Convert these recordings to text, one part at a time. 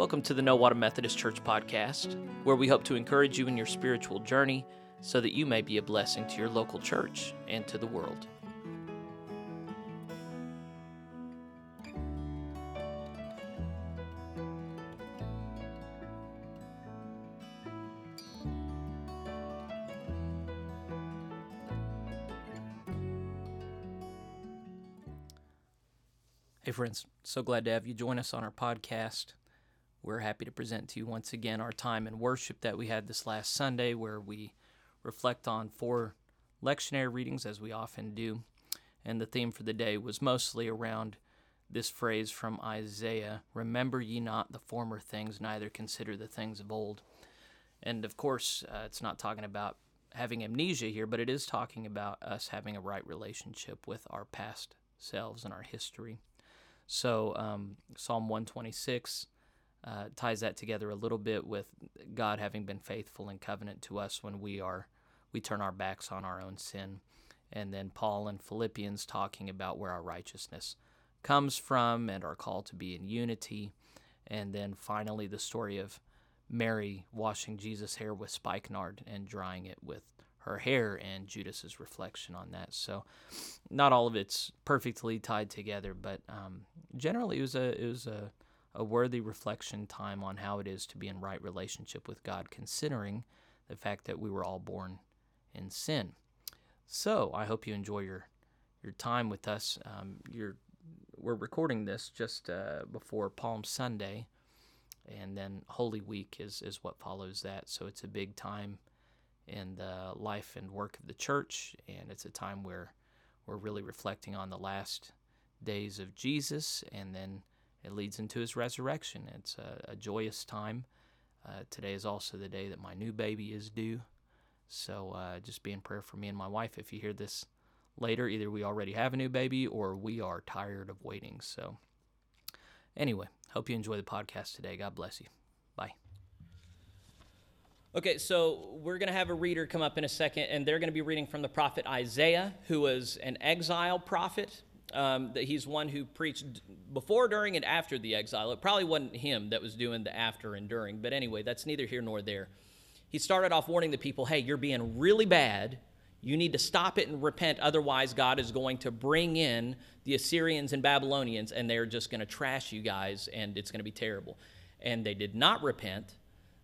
Welcome to the Nowata Methodist Church podcast, where we hope to encourage you in your spiritual journey so that you may be a blessing to your local church and to the world. Hey, friends, so glad to have you join us on our podcast. We're happy to present to you once again our time in worship that we had this last Sunday, where we reflect on four lectionary readings, as we often do. And the theme for the day was mostly around this phrase from Isaiah Remember ye not the former things, neither consider the things of old. And of course, uh, it's not talking about having amnesia here, but it is talking about us having a right relationship with our past selves and our history. So um, Psalm 126 uh, ties that together a little bit with God having been faithful and covenant to us when we are we turn our backs on our own sin, and then Paul in Philippians talking about where our righteousness comes from and our call to be in unity, and then finally the story of Mary washing Jesus' hair with spikenard and drying it with her hair and Judas's reflection on that. So, not all of it's perfectly tied together, but um, generally it was a it was a, a worthy reflection time on how it is to be in right relationship with God, considering the fact that we were all born in sin. So, I hope you enjoy your your time with us. Um, you're we're recording this just uh, before Palm Sunday, and then Holy Week is is what follows that. So it's a big time in the life and work of the church, and it's a time where we're really reflecting on the last days of Jesus, and then it leads into his resurrection. It's a, a joyous time. Uh, today is also the day that my new baby is due. So uh, just be in prayer for me and my wife. If you hear this later, either we already have a new baby or we are tired of waiting. So, anyway, hope you enjoy the podcast today. God bless you. Bye. Okay, so we're going to have a reader come up in a second, and they're going to be reading from the prophet Isaiah, who was an exile prophet. Um, that he's one who preached before, during, and after the exile. It probably wasn't him that was doing the after and during, but anyway, that's neither here nor there. He started off warning the people hey, you're being really bad. You need to stop it and repent, otherwise, God is going to bring in the Assyrians and Babylonians, and they're just going to trash you guys, and it's going to be terrible. And they did not repent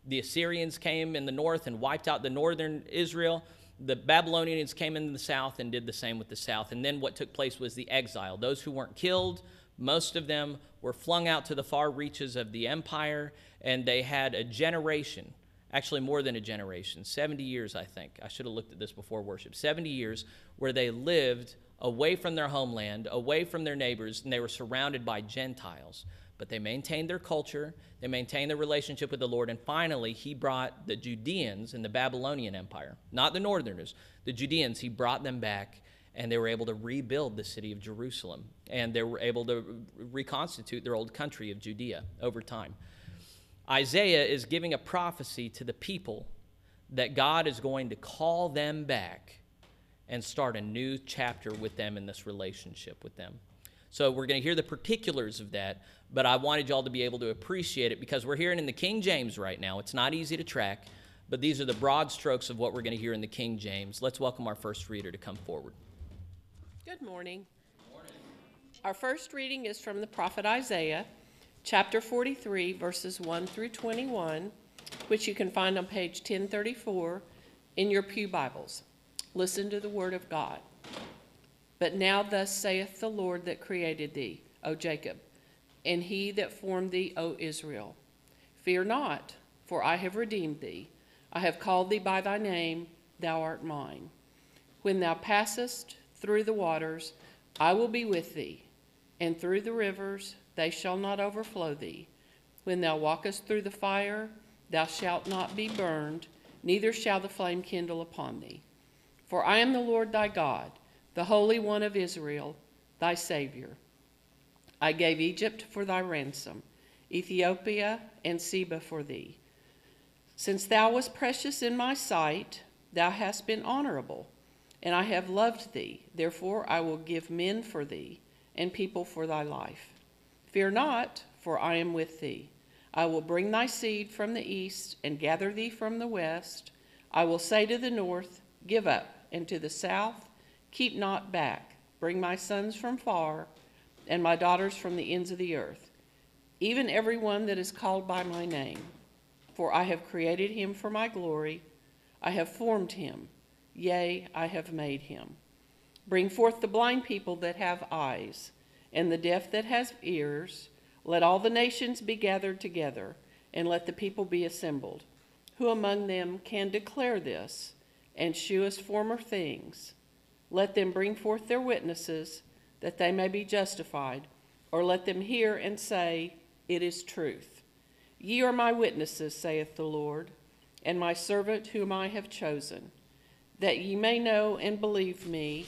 the Assyrians came in the north and wiped out the northern Israel. The Babylonians came in the south and did the same with the south. And then what took place was the exile. Those who weren't killed, most of them were flung out to the far reaches of the empire, and they had a generation, actually more than a generation, 70 years, I think. I should have looked at this before worship. 70 years where they lived away from their homeland, away from their neighbors, and they were surrounded by Gentiles but they maintained their culture, they maintained their relationship with the Lord, and finally, he brought the Judeans in the Babylonian Empire, not the Northerners, the Judeans, he brought them back, and they were able to rebuild the city of Jerusalem, and they were able to reconstitute their old country of Judea over time. Isaiah is giving a prophecy to the people that God is going to call them back and start a new chapter with them in this relationship with them. So we're going to hear the particulars of that, but I wanted y'all to be able to appreciate it because we're hearing in the King James right now. It's not easy to track, but these are the broad strokes of what we're going to hear in the King James. Let's welcome our first reader to come forward. Good morning. Our first reading is from the prophet Isaiah, chapter 43, verses 1 through 21, which you can find on page 1034 in your Pew Bibles. Listen to the word of God. But now thus saith the Lord that created thee, O Jacob, and he that formed thee, O Israel. Fear not, for I have redeemed thee. I have called thee by thy name, thou art mine. When thou passest through the waters, I will be with thee, and through the rivers, they shall not overflow thee. When thou walkest through the fire, thou shalt not be burned, neither shall the flame kindle upon thee. For I am the Lord thy God the Holy One of Israel, thy Savior. I gave Egypt for thy ransom, Ethiopia and Seba for thee. Since thou wast precious in my sight, thou hast been honorable, and I have loved thee. Therefore I will give men for thee, and people for thy life. Fear not, for I am with thee. I will bring thy seed from the east and gather thee from the west. I will say to the north, Give up, and to the south, Keep not back. Bring my sons from far, and my daughters from the ends of the earth, even every one that is called by my name. For I have created him for my glory, I have formed him, yea, I have made him. Bring forth the blind people that have eyes, and the deaf that has ears. Let all the nations be gathered together, and let the people be assembled. Who among them can declare this, and shew us former things? Let them bring forth their witnesses, that they may be justified, or let them hear and say, It is truth. Ye are my witnesses, saith the Lord, and my servant whom I have chosen, that ye may know and believe me,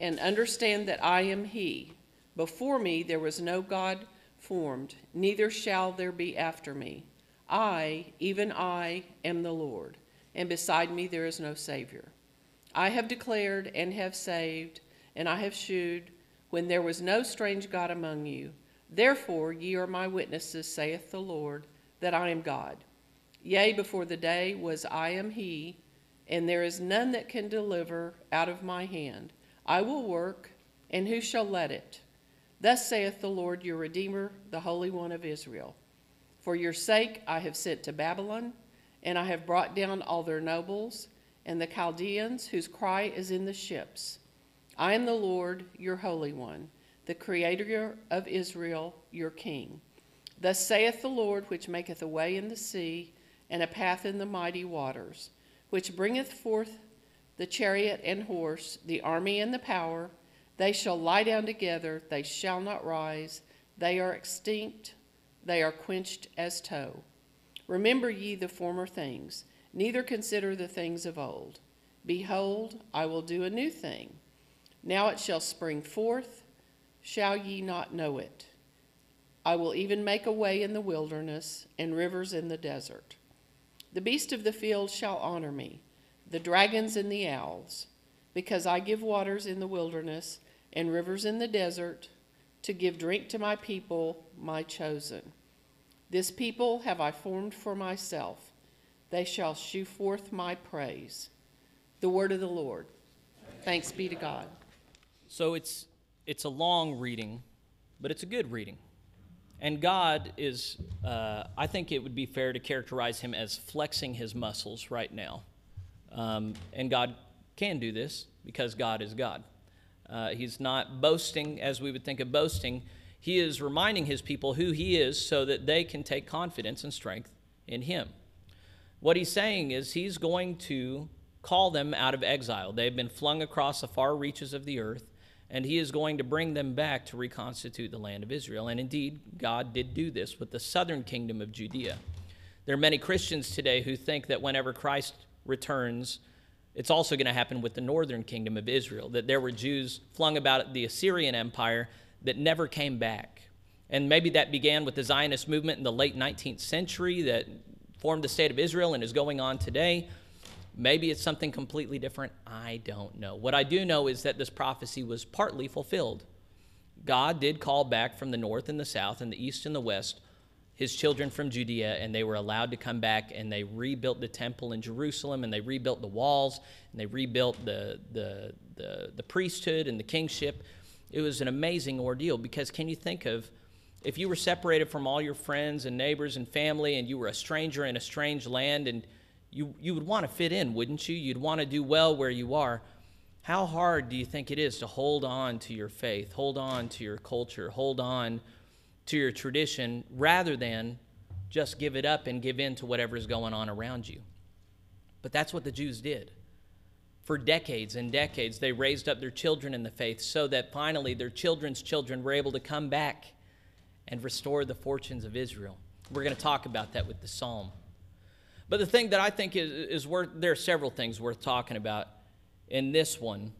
and understand that I am He. Before me there was no God formed, neither shall there be after me. I, even I, am the Lord, and beside me there is no Savior. I have declared and have saved, and I have shewed when there was no strange God among you. Therefore ye are my witnesses, saith the Lord, that I am God. Yea, before the day was I am He, and there is none that can deliver out of my hand. I will work, and who shall let it? Thus saith the Lord your Redeemer, the Holy One of Israel. For your sake I have sent to Babylon, and I have brought down all their nobles, and the Chaldeans whose cry is in the ships. I am the Lord, your Holy One, the Creator of Israel, your King. Thus saith the Lord, which maketh a way in the sea, and a path in the mighty waters, which bringeth forth the chariot and horse, the army and the power. They shall lie down together, they shall not rise. They are extinct, they are quenched as tow. Remember ye the former things, neither consider the things of old. Behold, I will do a new thing. Now it shall spring forth, shall ye not know it? I will even make a way in the wilderness and rivers in the desert. The beast of the field shall honor me, the dragons and the owls, because I give waters in the wilderness and rivers in the desert to give drink to my people, my chosen. This people have I formed for myself. They shall shew forth my praise. The word of the Lord. Thanks be to God. So it's it's a long reading, but it's a good reading. And God is, uh, I think it would be fair to characterize him as flexing his muscles right now. Um, and God can do this because God is God. Uh, he's not boasting as we would think of boasting. He is reminding his people who he is so that they can take confidence and strength in him. What he's saying is he's going to call them out of exile. They've been flung across the far reaches of the earth, and he is going to bring them back to reconstitute the land of Israel. And indeed, God did do this with the southern kingdom of Judea. There are many Christians today who think that whenever Christ returns, it's also going to happen with the northern kingdom of Israel, that there were Jews flung about the Assyrian Empire that never came back. And maybe that began with the Zionist movement in the late 19th century that formed the state of Israel and is going on today. Maybe it's something completely different. I don't know. What I do know is that this prophecy was partly fulfilled. God did call back from the north and the south and the east and the west his children from Judea, and they were allowed to come back and they rebuilt the temple in Jerusalem and they rebuilt the walls and they rebuilt the, the, the, the priesthood and the kingship. It was an amazing ordeal because can you think of if you were separated from all your friends and neighbors and family and you were a stranger in a strange land and you, you would want to fit in, wouldn't you? You'd want to do well where you are. How hard do you think it is to hold on to your faith, hold on to your culture, hold on to your tradition rather than just give it up and give in to whatever's going on around you. But that's what the Jews did. For decades and decades, they raised up their children in the faith so that finally their children's children were able to come back and restore the fortunes of Israel. We're going to talk about that with the psalm. But the thing that I think is, is worth, there are several things worth talking about in this one.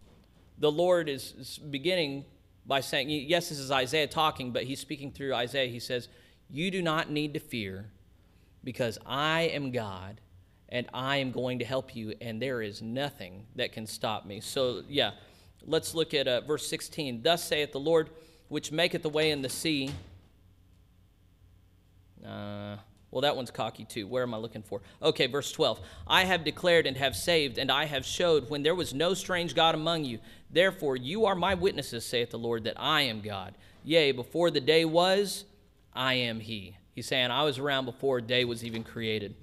The Lord is, beginning by saying, yes, this is Isaiah talking, but he's speaking through Isaiah. He says, You do not need to fear because I am God and I am going to help you, and there is nothing that can stop me. So, yeah, let's look at uh, verse 16. Thus saith the Lord, which maketh the way in the sea, Uh, well, that one's cocky too. Where am I looking for? Okay, verse 12. I have declared and have saved, and I have showed when there was no strange God among you. Therefore, you are my witnesses, saith the Lord, that I am God. Yea, before the day was, I am He. He's saying, I was around before day was even created.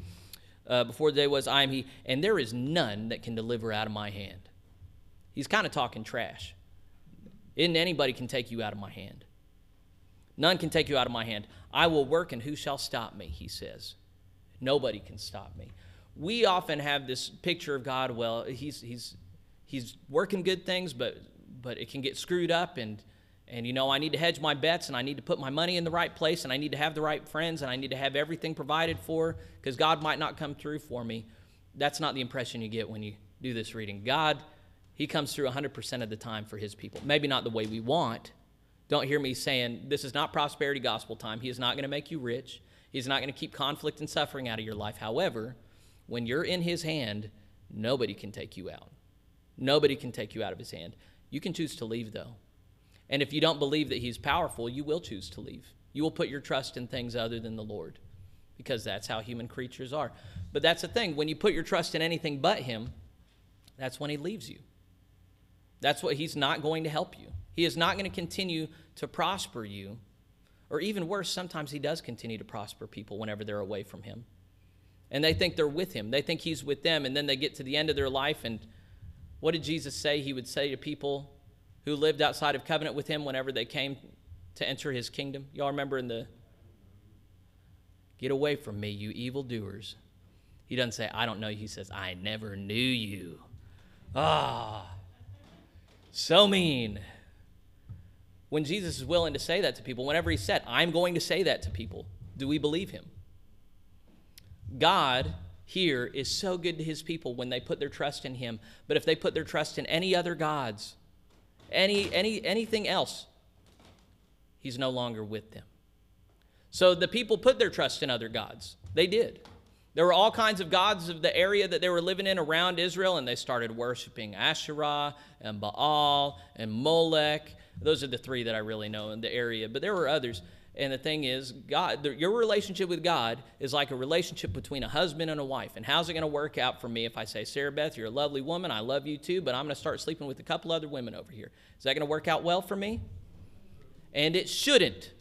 Uh, before the day was, I am He, and there is none that can deliver out of my hand. He's kind of talking trash. Isn't anybody can take you out of my hand? None can take you out of my hand. I will work, and who shall stop me? He says. Nobody can stop me. We often have this picture of God. Well, he's he's he's working good things, but but it can get screwed up, and and you know I need to hedge my bets, and I need to put my money in the right place, and I need to have the right friends, and I need to have everything provided for, because God might not come through for me. That's not the impression you get when you do this reading. God, He comes through 100% of the time for His people. Maybe not the way we want, don't hear me saying this is not prosperity gospel time. He is not going to make you rich. He's not going to keep conflict and suffering out of your life. However, when you're in His hand, nobody can take you out. Nobody can take you out of His hand. You can choose to leave, though. And if you don't believe that He's powerful, you will choose to leave. You will put your trust in things other than the Lord because that's how human creatures are. But that's the thing. When you put your trust in anything but Him, that's when He leaves you. That's what He's not going to help you. He is not going to continue to prosper you. Or even worse, sometimes He does continue to prosper people whenever they're away from Him. And they think they're with Him, they think He's with them, and then they get to the end of their life. And what did Jesus say He would say to people who lived outside of covenant with Him whenever they came to enter His kingdom? Y'all remember in the Get away from me, you evildoers. He doesn't say, I don't know. He says, I never knew you. Ah, so mean when Jesus is willing to say that to people, whenever he said, I'm going to say that to people, do we believe him? God here is so good to his people when they put their trust in him. But if they put their trust in any other gods, any, any, anything else, he's no longer with them. So the people put their trust in other gods. They did. There were all kinds of gods of the area that they were living in around Israel, and they started worshiping Asherah and Baal and Molech those are the three that I really know in the area, but there were others. And the thing is, God, your relationship with God is like a relationship between a husband and a wife. And how's it going to work out for me if I say, Sarah Beth, you're a lovely woman, I love you too, but I'm going to start sleeping with a couple other women over here? Is that going to work out well for me? And it shouldn't.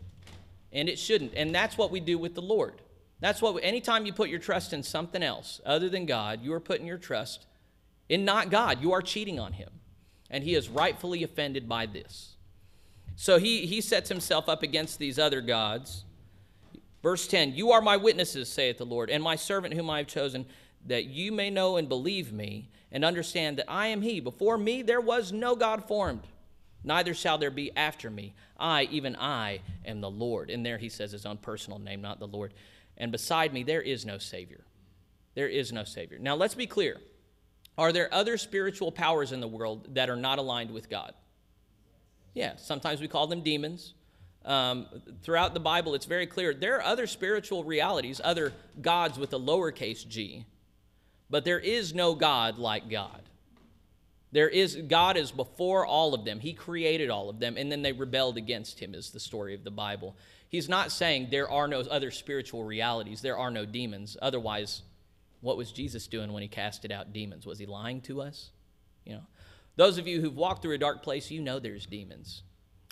And it shouldn't. And that's what we do with the Lord. That's what, we, anytime you put your trust in something else other than God, you are putting your trust in not God. You are cheating on Him. And He is rightfully offended by this. So he, he sets himself up against these other gods. Verse 10 You are my witnesses, saith the Lord, and my servant whom I have chosen, that you may know and believe me, and understand that I am he. Before me there was no God formed, neither shall there be after me. I, even I, am the Lord. And there he says his own personal name, not the Lord. And beside me there is no Savior. There is no Savior. Now let's be clear. Are there other spiritual powers in the world that are not aligned with God? Yeah, sometimes we call them demons. Um, throughout the Bible, it's very clear there are other spiritual realities, other gods with a lowercase g, but there is no God like God. There is God is before all of them. He created all of them, and then they rebelled against him. Is the story of the Bible. He's not saying there are no other spiritual realities. There are no demons. Otherwise, what was Jesus doing when he casted out demons? Was he lying to us? You know. Those of you who've walked through a dark place, you know there's demons.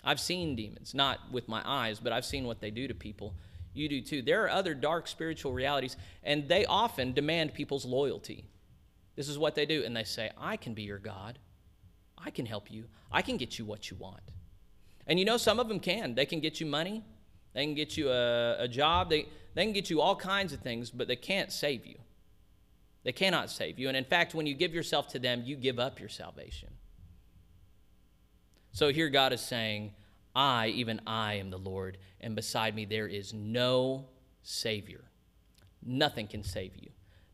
I've seen demons, not with my eyes, but I've seen what they do to people. You do too. There are other dark spiritual realities, and they often demand people's loyalty. This is what they do. And they say, I can be your God. I can help you. I can get you what you want. And you know, some of them can. They can get you money, they can get you a, a job, they, they can get you all kinds of things, but they can't save you. They cannot save you. And in fact, when you give yourself to them, you give up your salvation. So here God is saying, I, even I, am the Lord, and beside me there is no Savior. Nothing can save you.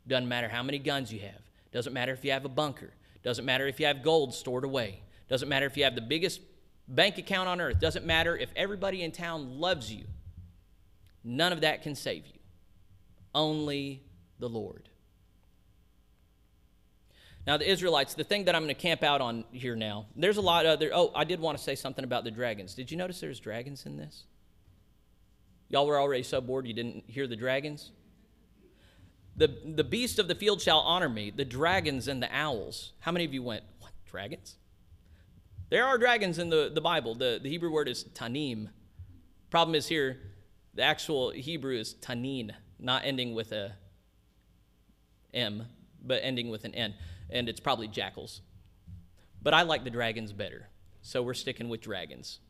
Doesn't matter how many guns you have. Doesn't matter if you have a bunker. Doesn't matter if you have gold stored away. Doesn't matter if you have the biggest bank account on earth. Doesn't matter if everybody in town loves you. None of that can save you. Only the Lord. Now, the Israelites, the thing that I'm going to camp out on here now, there's a lot of other. Oh, I did want to say something about the dragons. Did you notice there's dragons in this? Y'all were already so bored you didn't hear the dragons? The, the beast of the field shall honor me, the dragons and the owls. How many of you went, What, dragons? There are dragons in the, the Bible. The, the Hebrew word is tanim. Problem is here, the actual Hebrew is tanin, not ending with a M, but ending with an N. And it's probably jackals. But I like the dragons better. So we're sticking with dragons.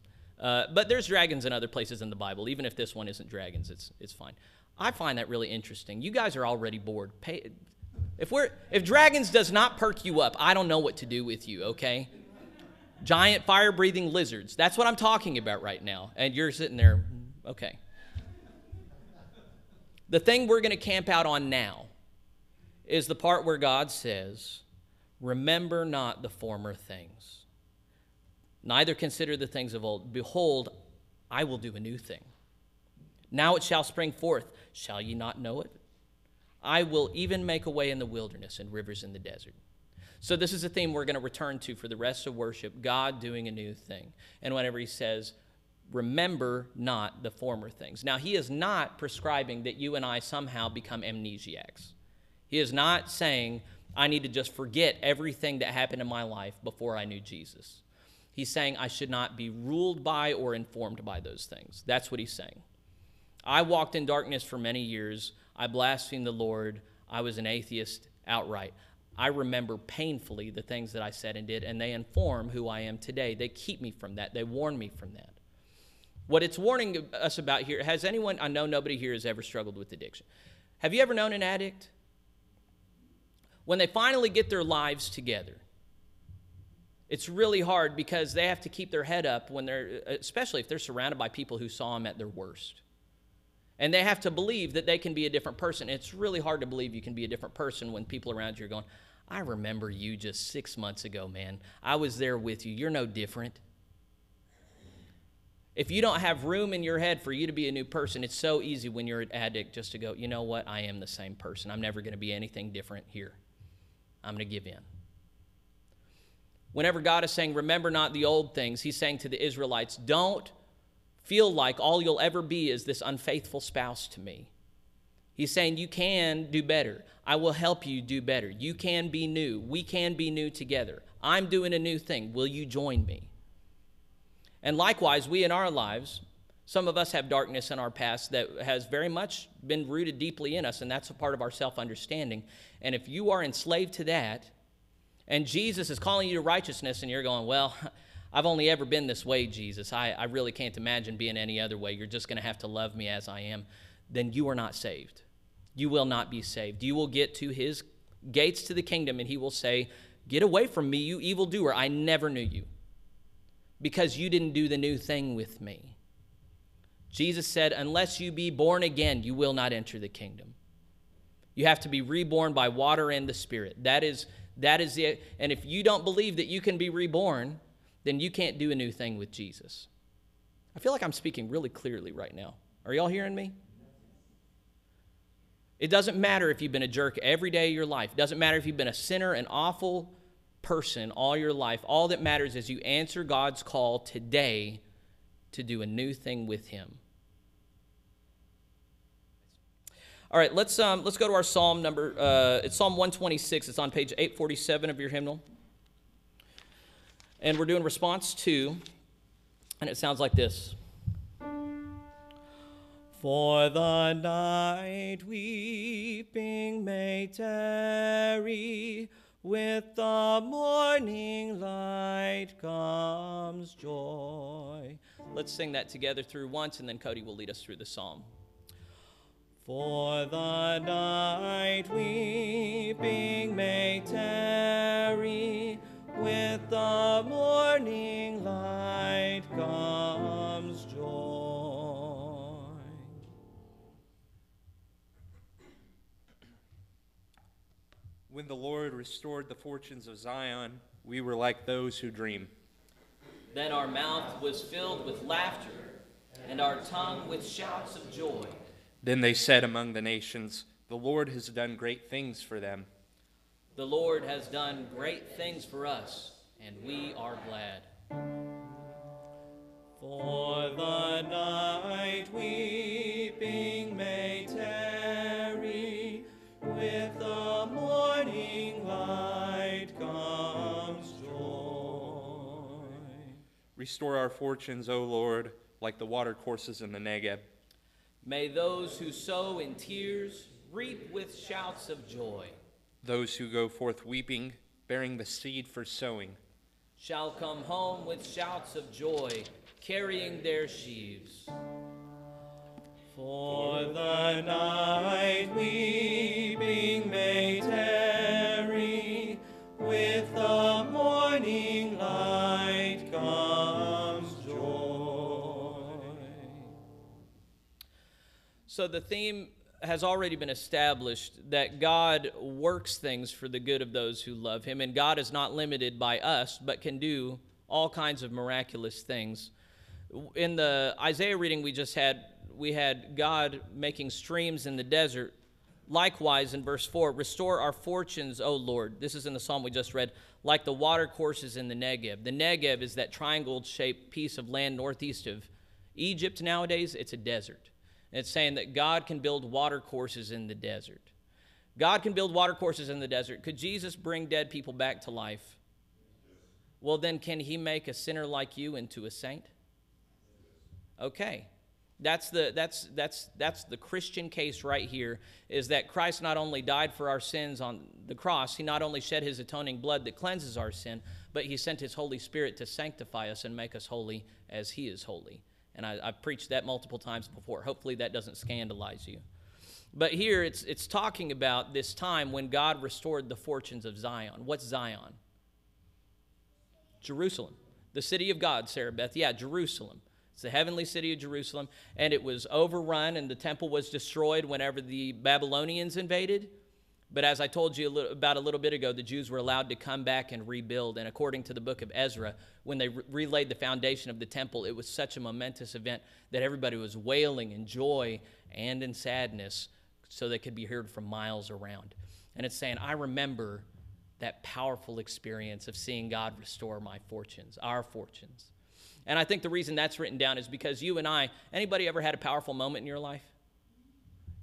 Uh, but there's dragons in other places in the Bible. Even if this one isn't dragons, it's, it's fine. I find that really interesting. You guys are already bored. Pay, if, we're, if dragons does not perk you up, I don't know what to do with you, okay? Giant fire breathing lizards. That's what I'm talking about right now. And you're sitting there, okay. The thing we're going to camp out on now is the part where God says, Remember not the former things, neither consider the things of old. Behold, I will do a new thing. Now it shall spring forth. Shall ye not know it? I will even make a way in the wilderness and rivers in the desert. So, this is a theme we're going to return to for the rest of worship God doing a new thing. And whenever he says, remember not the former things. Now, he is not prescribing that you and I somehow become amnesiacs. He is not saying, I need to just forget everything that happened in my life before I knew Jesus. He's saying I should not be ruled by or informed by those things. That's what he's saying. I walked in darkness for many years. I blasphemed the Lord. I was an atheist outright. I remember painfully the things that I said and did, and they inform who I am today. They keep me from that, they warn me from that. What it's warning us about here has anyone, I know nobody here has ever struggled with addiction. Have you ever known an addict? When they finally get their lives together, it's really hard because they have to keep their head up when they're, uh, especially if they're surrounded by people who saw them at their worst. And they have to believe that they can be a different person. It's really hard to believe you can be a different person when people around you are going, I remember you just six months ago, man. I was there with you. You're no different. If you don't have room in your head for you to be a new person, it's so easy when you're an addict just to go, you know what? I am the same person. I'm never going to be anything different here. I'm going to give in. Whenever God is saying, remember not the old things, He's saying to the Israelites, don't feel like all you'll ever be is this unfaithful spouse to me. He's saying you can do better. I will help you do better. You can be new. We can be new together. I'm doing a new thing. Will you join me? And likewise, we in our lives, some of us have darkness in our past that has very much been rooted deeply in us, and that's a part of our self understanding. And if you are enslaved to that, and Jesus is calling you to righteousness, and you're going, well, I've only ever been this way, Jesus. I, I really can't imagine being any other way. You're just going to have to love me as I am. Then you are not saved. You will not be saved. You will get to his gates to the kingdom, and he will say, Get away from me, you evildoer. I never knew you because you didn't do the new thing with me. Jesus said, Unless you be born again, you will not enter the kingdom. You have to be reborn by water and the Spirit. That is, that is it. And if you don't believe that you can be reborn, then you can't do a new thing with Jesus. I feel like I'm speaking really clearly right now. Are y'all hearing me? It doesn't matter if you've been a jerk every day of your life. It doesn't matter if you've been a sinner, an awful person all your life. All that matters is you answer God's call today to do a new thing with Him. All right, let's um, let's go to our psalm number. Uh, it's Psalm 126. It's on page 847 of your hymnal. And we're doing response two, and it sounds like this. For the night weeping may tarry, with the morning light comes joy. Let's sing that together through once, and then Cody will lead us through the psalm. For the night weeping may tarry, with the morning light comes joy. When the Lord restored the fortunes of Zion, we were like those who dream. Then our mouth was filled with laughter, and our tongue with shouts of joy. Then they said among the nations, The Lord has done great things for them. The Lord has done great things for us, and we are glad. For the night weeping may tarry, with the morning light comes joy. Restore our fortunes, O Lord, like the watercourses in the Negeb. May those who sow in tears reap with shouts of joy. Those who go forth weeping, bearing the seed for sowing, shall come home with shouts of joy, carrying their sheaves. For the night weeping may tarry, with the So the theme has already been established that God works things for the good of those who love him, and God is not limited by us, but can do all kinds of miraculous things. In the Isaiah reading we just had, we had God making streams in the desert. Likewise, in verse 4, restore our fortunes, O Lord. This is in the psalm we just read, like the water courses in the Negev. The Negev is that triangle shaped piece of land northeast of Egypt nowadays. It's a desert. It's saying that God can build water courses in the desert. God can build water courses in the desert. Could Jesus bring dead people back to life? Well, then, can he make a sinner like you into a saint? Okay. That's the, that's, that's, that's the Christian case right here is that Christ not only died for our sins on the cross, he not only shed his atoning blood that cleanses our sin, but he sent his Holy Spirit to sanctify us and make us holy as he is holy. And I, have preached that multiple times before. Hopefully, that doesn't scandalize you. But here it's, it's talking about this time when God restored the fortunes of Zion. What's Zion? Jerusalem. The city of God, Sarah Beth. Yeah, Jerusalem. It's the heavenly city of Jerusalem. And it was overrun, and the temple was destroyed whenever the Babylonians invaded. But as I told you a little, about a little bit ago, the Jews were allowed to come back and rebuild. And according to the book of Ezra, when they re- relaid the foundation of the temple, it was such a momentous event that everybody was wailing in joy and in sadness so they could be heard from miles around. And it's saying, I remember that powerful experience of seeing God restore my fortunes, our fortunes. And I think the reason that's written down is because you and I, anybody ever had a powerful moment in your life?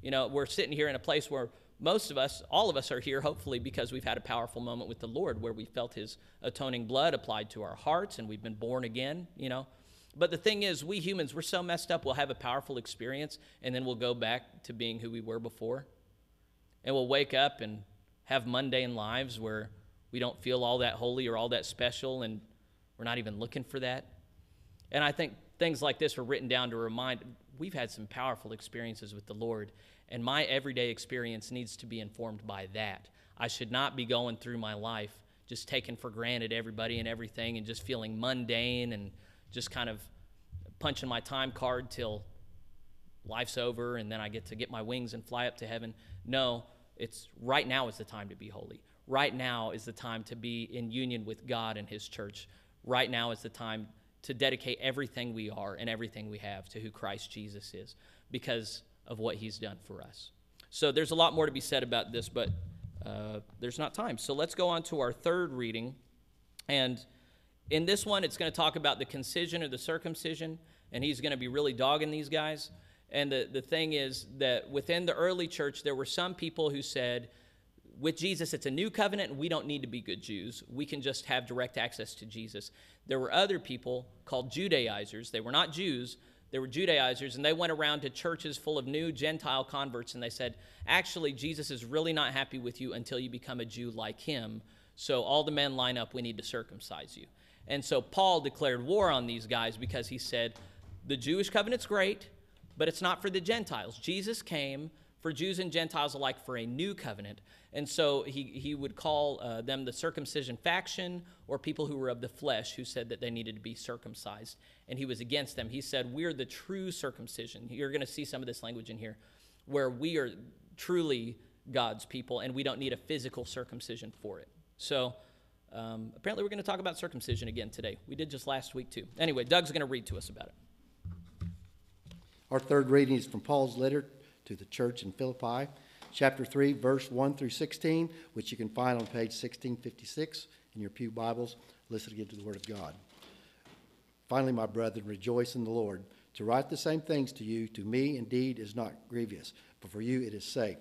You know, we're sitting here in a place where most of us, all of us are here, hopefully, because we've had a powerful moment with the Lord where we felt His atoning blood applied to our hearts and we've been born again, you know. But the thing is, we humans, we're so messed up, we'll have a powerful experience and then we'll go back to being who we were before. And we'll wake up and have mundane lives where we don't feel all that holy or all that special and we're not even looking for that. And I think things like this were written down to remind we've had some powerful experiences with the Lord and my everyday experience needs to be informed by that. I should not be going through my life just taking for granted everybody and everything and just feeling mundane and just kind of punching my time card till life's over and then I get to get my wings and fly up to heaven. No, it's right now is the time to be holy. Right now is the time to be in union with God and His church. Right now is the time to dedicate everything we are and everything we have to who Christ Jesus is. Because of what he's done for us. So there's a lot more to be said about this, but uh, there's not time. So let's go on to our third reading. And in this one, it's going to talk about the concision or the circumcision, and he's going to be really dogging these guys. And the, the thing is that within the early church, there were some people who said, with Jesus, it's a new covenant, and we don't need to be good Jews. We can just have direct access to Jesus. There were other people called Judaizers. They were not Jews, they were Judaizers, and they went around to churches full of new Gentile converts, and they said, Actually, Jesus is really not happy with you until you become a Jew like him. So all the men line up, we need to circumcise you. And so Paul declared war on these guys because he said, The Jewish covenant's great, but it's not for the Gentiles. Jesus came for Jews and Gentiles alike for a new covenant. And so he, he would call uh, them the circumcision faction or people who were of the flesh who said that they needed to be circumcised. And he was against them. He said, We're the true circumcision. You're going to see some of this language in here where we are truly God's people and we don't need a physical circumcision for it. So um, apparently, we're going to talk about circumcision again today. We did just last week, too. Anyway, Doug's going to read to us about it. Our third reading is from Paul's letter to the church in Philippi chapter 3, verse 1 through 16, which you can find on page 1656 in your Pew Bibles. Listen again to the Word of God. Finally, my brethren, rejoice in the Lord. To write the same things to you, to me indeed is not grievous, but for you it is safe.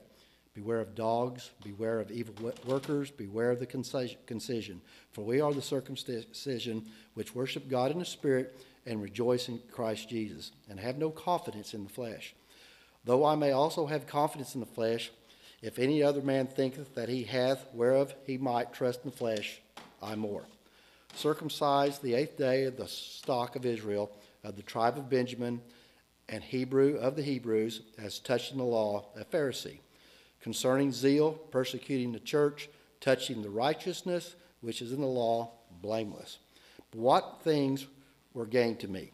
Beware of dogs, beware of evil workers, beware of the concision. For we are the circumcision which worship God in the Spirit and rejoice in Christ Jesus, and have no confidence in the flesh. Though I may also have confidence in the flesh, if any other man thinketh that he hath whereof he might trust in the flesh, I more. Circumcised the eighth day of the stock of Israel, of the tribe of Benjamin, and Hebrew of the Hebrews, as touching the law, a Pharisee. Concerning zeal, persecuting the church, touching the righteousness which is in the law, blameless. What things were gained to me?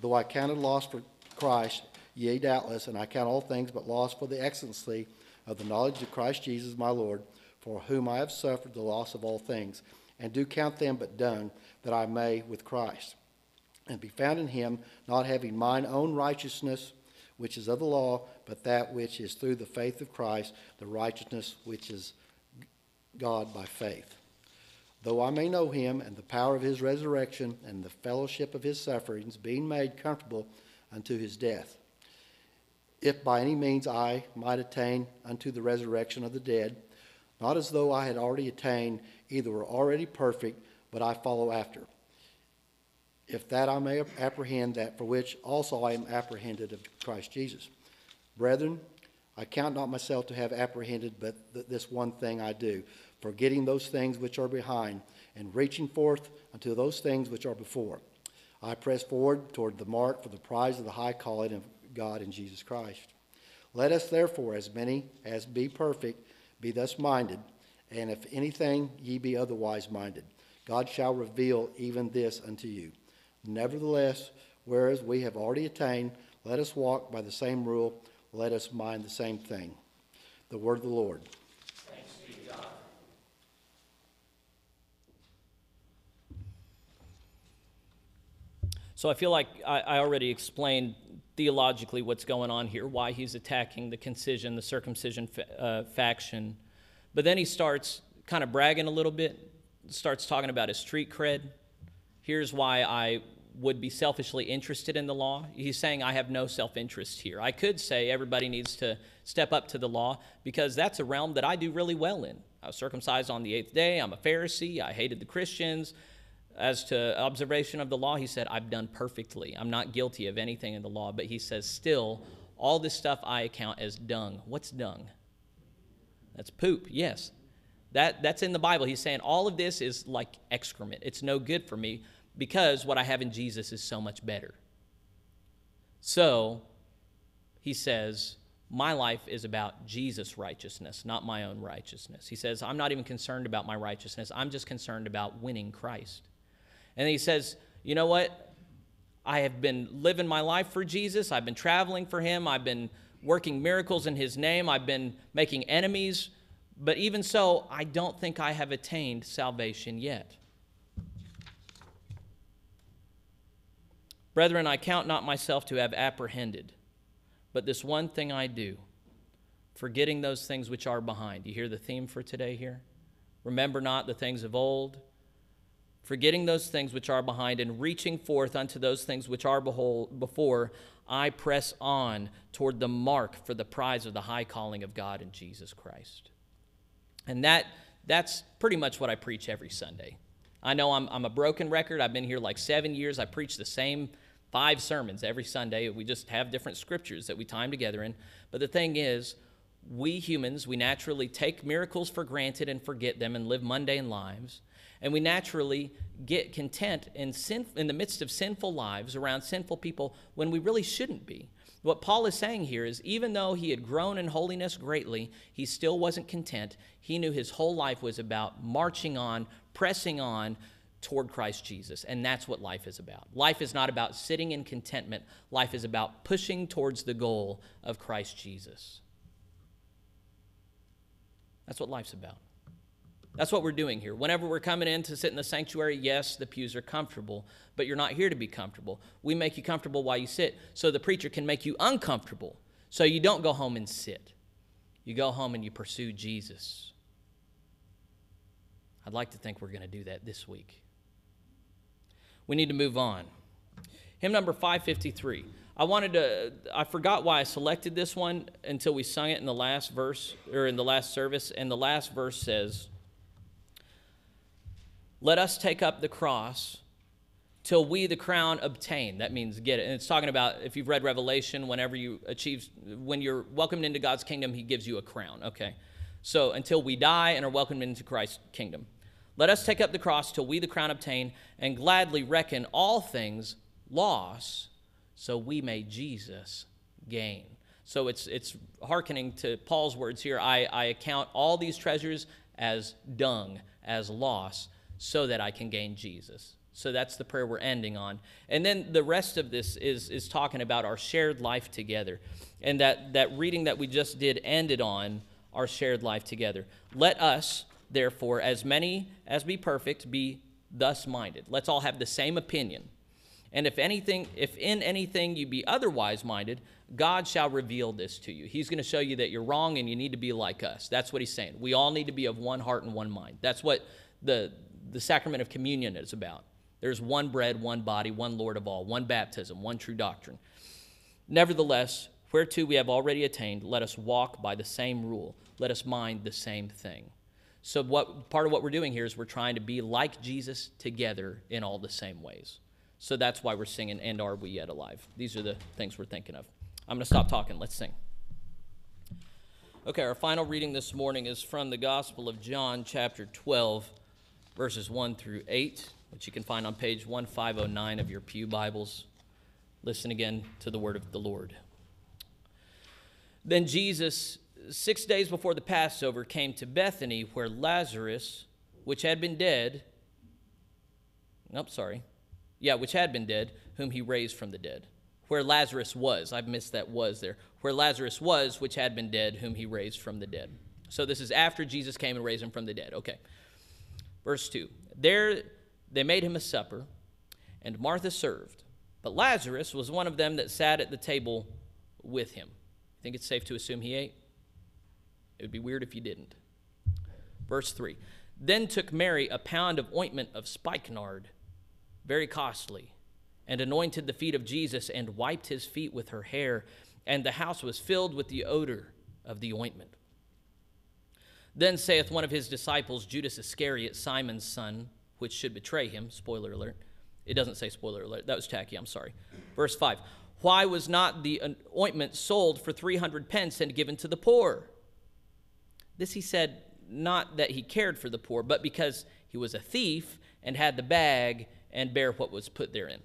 Though I counted loss for Christ, yea, doubtless, and I count all things but loss for the excellency of the knowledge of Christ Jesus my Lord, for whom I have suffered the loss of all things, and do count them but dung, that I may with Christ, and be found in him, not having mine own righteousness, which is of the law, but that which is through the faith of Christ, the righteousness which is God by faith. Though I may know him and the power of his resurrection and the fellowship of his sufferings, being made comfortable unto his death if by any means I might attain unto the resurrection of the dead, not as though I had already attained, either were already perfect, but I follow after. If that I may apprehend that for which also I am apprehended of Christ Jesus. Brethren, I count not myself to have apprehended, but this one thing I do, forgetting those things which are behind, and reaching forth unto those things which are before. I press forward toward the mark for the prize of the high calling of God in Jesus Christ. Let us therefore, as many as be perfect, be thus minded, and if anything ye be otherwise minded, God shall reveal even this unto you. Nevertheless, whereas we have already attained, let us walk by the same rule, let us mind the same thing. The word of the Lord. So I feel like I, I already explained theologically what's going on here, why he's attacking the concision, the circumcision fa- uh, faction. But then he starts kind of bragging a little bit, starts talking about his street cred. Here's why I would be selfishly interested in the law. He's saying, I have no self interest here. I could say everybody needs to step up to the law because that's a realm that I do really well in. I was circumcised on the eighth day. I'm a Pharisee. I hated the Christians as to observation of the law, he said, I've done perfectly. I'm not guilty of anything in the law. But he says, still, all this stuff I account as dung. What's dung? That's poop, yes. That, that's in the Bible. He's saying all of this is like excrement. It's no good for me because what I have in Jesus is so much better. So, he says, my life is about Jesus' righteousness, not my own righteousness. He says, I'm not even concerned about my righteousness. I'm just concerned about winning Christ. And he says, You know what? I have been living my life for Jesus. I've been traveling for him. I've been working miracles in his name. I've been making enemies. But even so, I don't think I have attained salvation yet. Brethren, I count not myself to have apprehended, but this one thing I do, forgetting those things which are behind. You hear the theme for today here? Remember not the things of old forgetting those things which are behind and reaching forth unto those things which are before, I press on toward the mark for the prize of the high calling of God in Jesus Christ. And that, that's pretty much what I preach every Sunday. I know I'm, I'm a broken record. I've been here like seven years. I preach the same five sermons every Sunday. We just have different scriptures that we time together in. But the thing is, we humans, we naturally take miracles for granted and forget them and live mundane lives. And we naturally get content in, sin, in the midst of sinful lives around sinful people when we really shouldn't be. What Paul is saying here is even though he had grown in holiness greatly, he still wasn't content. He knew his whole life was about marching on, pressing on toward Christ Jesus. And that's what life is about. Life is not about sitting in contentment, life is about pushing towards the goal of Christ Jesus. That's what life's about. That's what we're doing here. Whenever we're coming in to sit in the sanctuary, yes, the pews are comfortable, but you're not here to be comfortable. We make you comfortable while you sit so the preacher can make you uncomfortable so you don't go home and sit. You go home and you pursue Jesus. I'd like to think we're going to do that this week. We need to move on. Hymn number 553. I wanted to, I forgot why I selected this one until we sung it in the last verse, or in the last service. And the last verse says, Let us take up the cross till we the crown obtain. That means get it. And it's talking about if you've read Revelation, whenever you achieve, when you're welcomed into God's kingdom, He gives you a crown. Okay. So until we die and are welcomed into Christ's kingdom. Let us take up the cross till we the crown obtain and gladly reckon all things loss so we may Jesus gain. So it's, it's hearkening to Paul's words here. I, I account all these treasures as dung, as loss, so that I can gain Jesus. So that's the prayer we're ending on. And then the rest of this is, is talking about our shared life together. And that, that reading that we just did ended on our shared life together. Let us, therefore, as many as be perfect, be thus minded. Let's all have the same opinion. And if anything, if in anything you be otherwise minded, God shall reveal this to you. He's going to show you that you're wrong and you need to be like us. That's what he's saying. We all need to be of one heart and one mind. That's what the, the sacrament of communion is about. There's one bread, one body, one Lord of all, one baptism, one true doctrine. Nevertheless, whereto we have already attained, let us walk by the same rule. Let us mind the same thing. So, what part of what we're doing here is we're trying to be like Jesus together in all the same ways. So that's why we're singing, And Are We Yet Alive? These are the things we're thinking of. I'm going to stop talking. Let's sing. Okay, our final reading this morning is from the Gospel of John, chapter 12, verses 1 through 8, which you can find on page 1509 of your Pew Bibles. Listen again to the word of the Lord. Then Jesus, six days before the Passover, came to Bethany, where Lazarus, which had been dead, nope, sorry, yeah, which had been dead, whom he raised from the dead. Where Lazarus was, I've missed that was there. Where Lazarus was, which had been dead, whom he raised from the dead. So this is after Jesus came and raised him from the dead. Okay. Verse 2. There they made him a supper, and Martha served. But Lazarus was one of them that sat at the table with him. You Think it's safe to assume he ate? It would be weird if he didn't. Verse 3. Then took Mary a pound of ointment of spikenard very costly, and anointed the feet of Jesus and wiped his feet with her hair, and the house was filled with the odor of the ointment. Then saith one of his disciples, Judas Iscariot, Simon's son, which should betray him. Spoiler alert. It doesn't say spoiler alert. That was tacky. I'm sorry. Verse 5 Why was not the ointment sold for 300 pence and given to the poor? This he said, not that he cared for the poor, but because he was a thief and had the bag and bear what was put therein.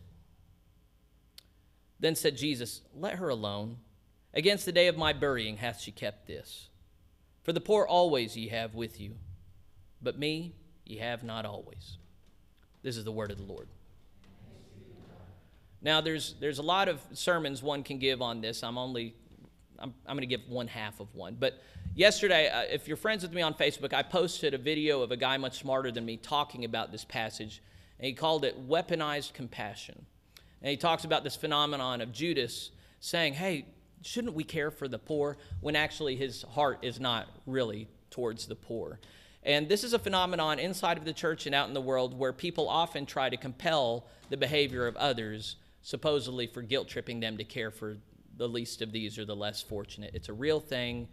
Then said Jesus, Let her alone. Against the day of my burying hath she kept this. For the poor always ye have with you, but me ye have not always. This is the word of the Lord. Now, there's, there's a lot of sermons one can give on this. I'm only, I'm, I'm going to give one half of one. But yesterday, uh, if you're friends with me on Facebook, I posted a video of a guy much smarter than me talking about this passage and he called it weaponized compassion. And he talks about this phenomenon of Judas saying, Hey, shouldn't we care for the poor? When actually his heart is not really towards the poor. And this is a phenomenon inside of the church and out in the world where people often try to compel the behavior of others, supposedly for guilt tripping them to care for the least of these or the less fortunate. It's a real thing.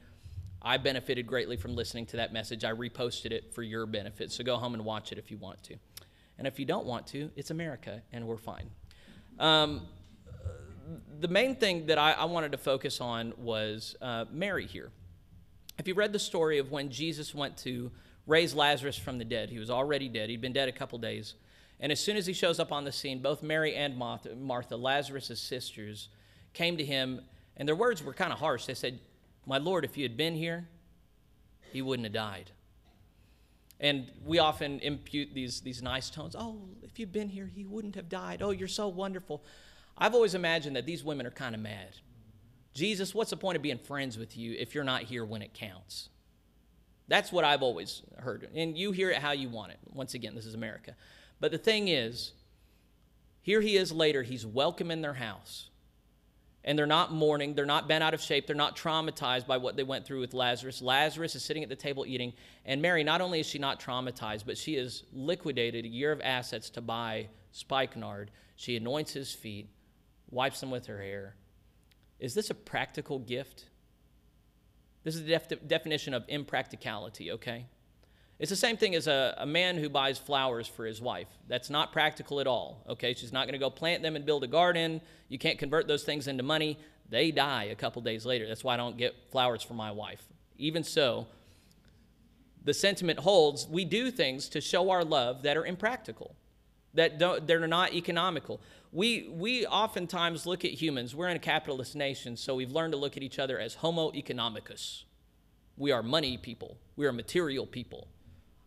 I benefited greatly from listening to that message. I reposted it for your benefit. So go home and watch it if you want to. And if you don't want to, it's America and we're fine. Um, the main thing that I, I, wanted to focus on was uh, Mary here. If you read the story of when Jesus went to raise Lazarus from the dead, he was already dead, he'd been dead a couple days. And as soon as he shows up on the scene, both Mary and Martha, Martha Lazarus' sisters, came to him, and their words were kind of harsh. They said, My Lord, if you had been here, he wouldn't have died. And we often impute these, these nice tones. Oh, if you'd been here, he wouldn't have died. Oh, you're so wonderful. I've always imagined that these women are kind of mad. Jesus, what's the point of being friends with you if you're not here when it counts? That's what I've always heard. And you hear it how you want it. Once again, this is America. But the thing is, here he is later. He's welcome in their house and they're not mourning, they're not bent out of shape, they're not traumatized by what they went through with Lazarus. Lazarus is sitting at the table eating, and Mary, not only is she not traumatized, but she has liquidated a year of assets to buy spikenard. She anoints his feet, wipes them with her hair. Is this a practical gift? This is the def- definition of impracticality, okay? It's the same thing as a, a man who buys flowers for his wife. That's not practical at all, okay? She's not going to go plant them and build a garden. You can't convert those things into money. They die a couple days later. That's why I don't get flowers for my wife. Even so, the sentiment holds we do things to show our love that are impractical that don't, they're not economical we, we oftentimes look at humans we're in a capitalist nation so we've learned to look at each other as homo economicus we are money people we are material people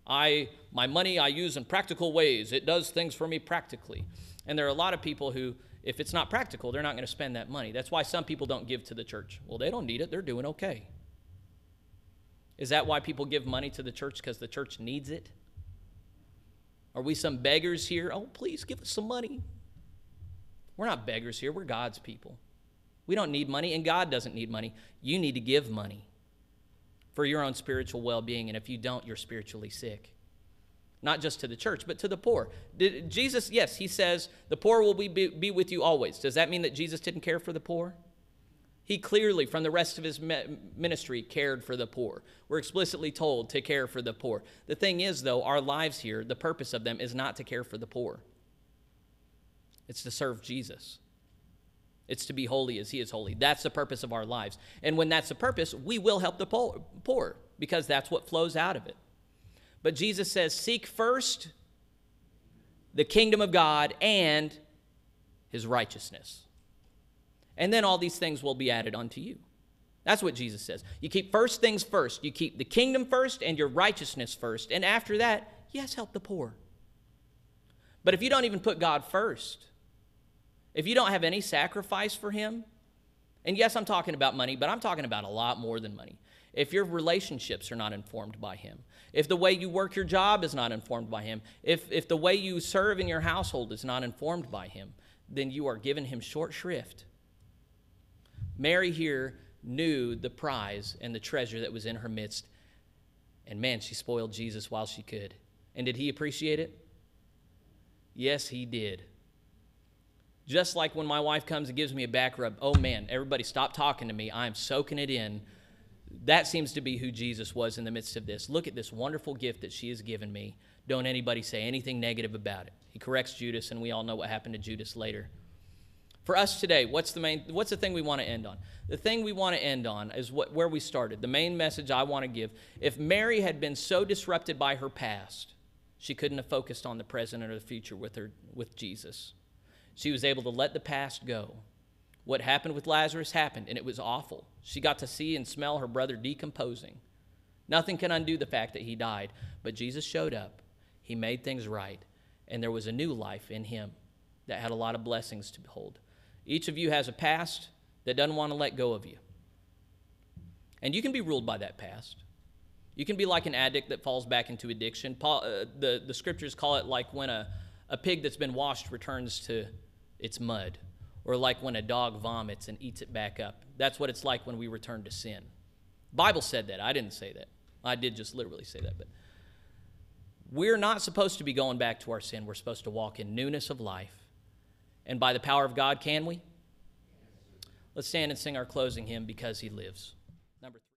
i my money i use in practical ways it does things for me practically and there are a lot of people who if it's not practical they're not going to spend that money that's why some people don't give to the church well they don't need it they're doing okay is that why people give money to the church? Because the church needs it? Are we some beggars here? Oh, please give us some money. We're not beggars here. We're God's people. We don't need money, and God doesn't need money. You need to give money for your own spiritual well being, and if you don't, you're spiritually sick. Not just to the church, but to the poor. Did, Jesus, yes, he says, the poor will be, be, be with you always. Does that mean that Jesus didn't care for the poor? He clearly, from the rest of his ministry, cared for the poor. We're explicitly told to care for the poor. The thing is, though, our lives here, the purpose of them is not to care for the poor, it's to serve Jesus. It's to be holy as he is holy. That's the purpose of our lives. And when that's the purpose, we will help the poor because that's what flows out of it. But Jesus says, Seek first the kingdom of God and his righteousness and then all these things will be added unto you. That's what Jesus says. You keep first things first. You keep the kingdom first and your righteousness first. And after that, yes, help the poor. But if you don't even put God first, if you don't have any sacrifice for Him, and yes, I'm talking about money, but I'm talking about a lot more than money. If your relationships are not informed by Him, if the way you work your job is not informed by Him, if, if the way you serve in your household is not informed by Him, then you are giving Him short shrift Mary here knew the prize and the treasure that was in her midst. And man, she spoiled Jesus while she could. And did he appreciate it? Yes, he did. Just like when my wife comes and gives me a back rub, oh man, everybody stop talking to me. I'm soaking it in. That seems to be who Jesus was in the midst of this. Look at this wonderful gift that she has given me. Don't anybody say anything negative about it. He corrects Judas, and we all know what happened to Judas later. For us today, what's the main what's the thing we want to end on? The thing we want to end on is what where we started. The main message I want to give. If Mary had been so disrupted by her past, she couldn't have focused on the present or the future with her with Jesus. She was able to let the past go. What happened with Lazarus happened, and it was awful. She got to see and smell her brother decomposing. Nothing can undo the fact that he died, but Jesus showed up. He made things right, and there was a new life in him that had a lot of blessings to behold. Each of you has a past that doesn't want to let go of you. And you can be ruled by that past. You can be like an addict that falls back into addiction. Paul, uh, the, the scriptures call it like when a, a pig that's been washed returns to its mud, or like when a dog vomits and eats it back up. That's what it's like when we return to sin. Bible said that. I didn't say that. I did just literally say that, but we're not supposed to be going back to our sin. We're supposed to walk in newness of life and by the power of God, can we? Let's stand and sing our closing hymn, Because He Lives.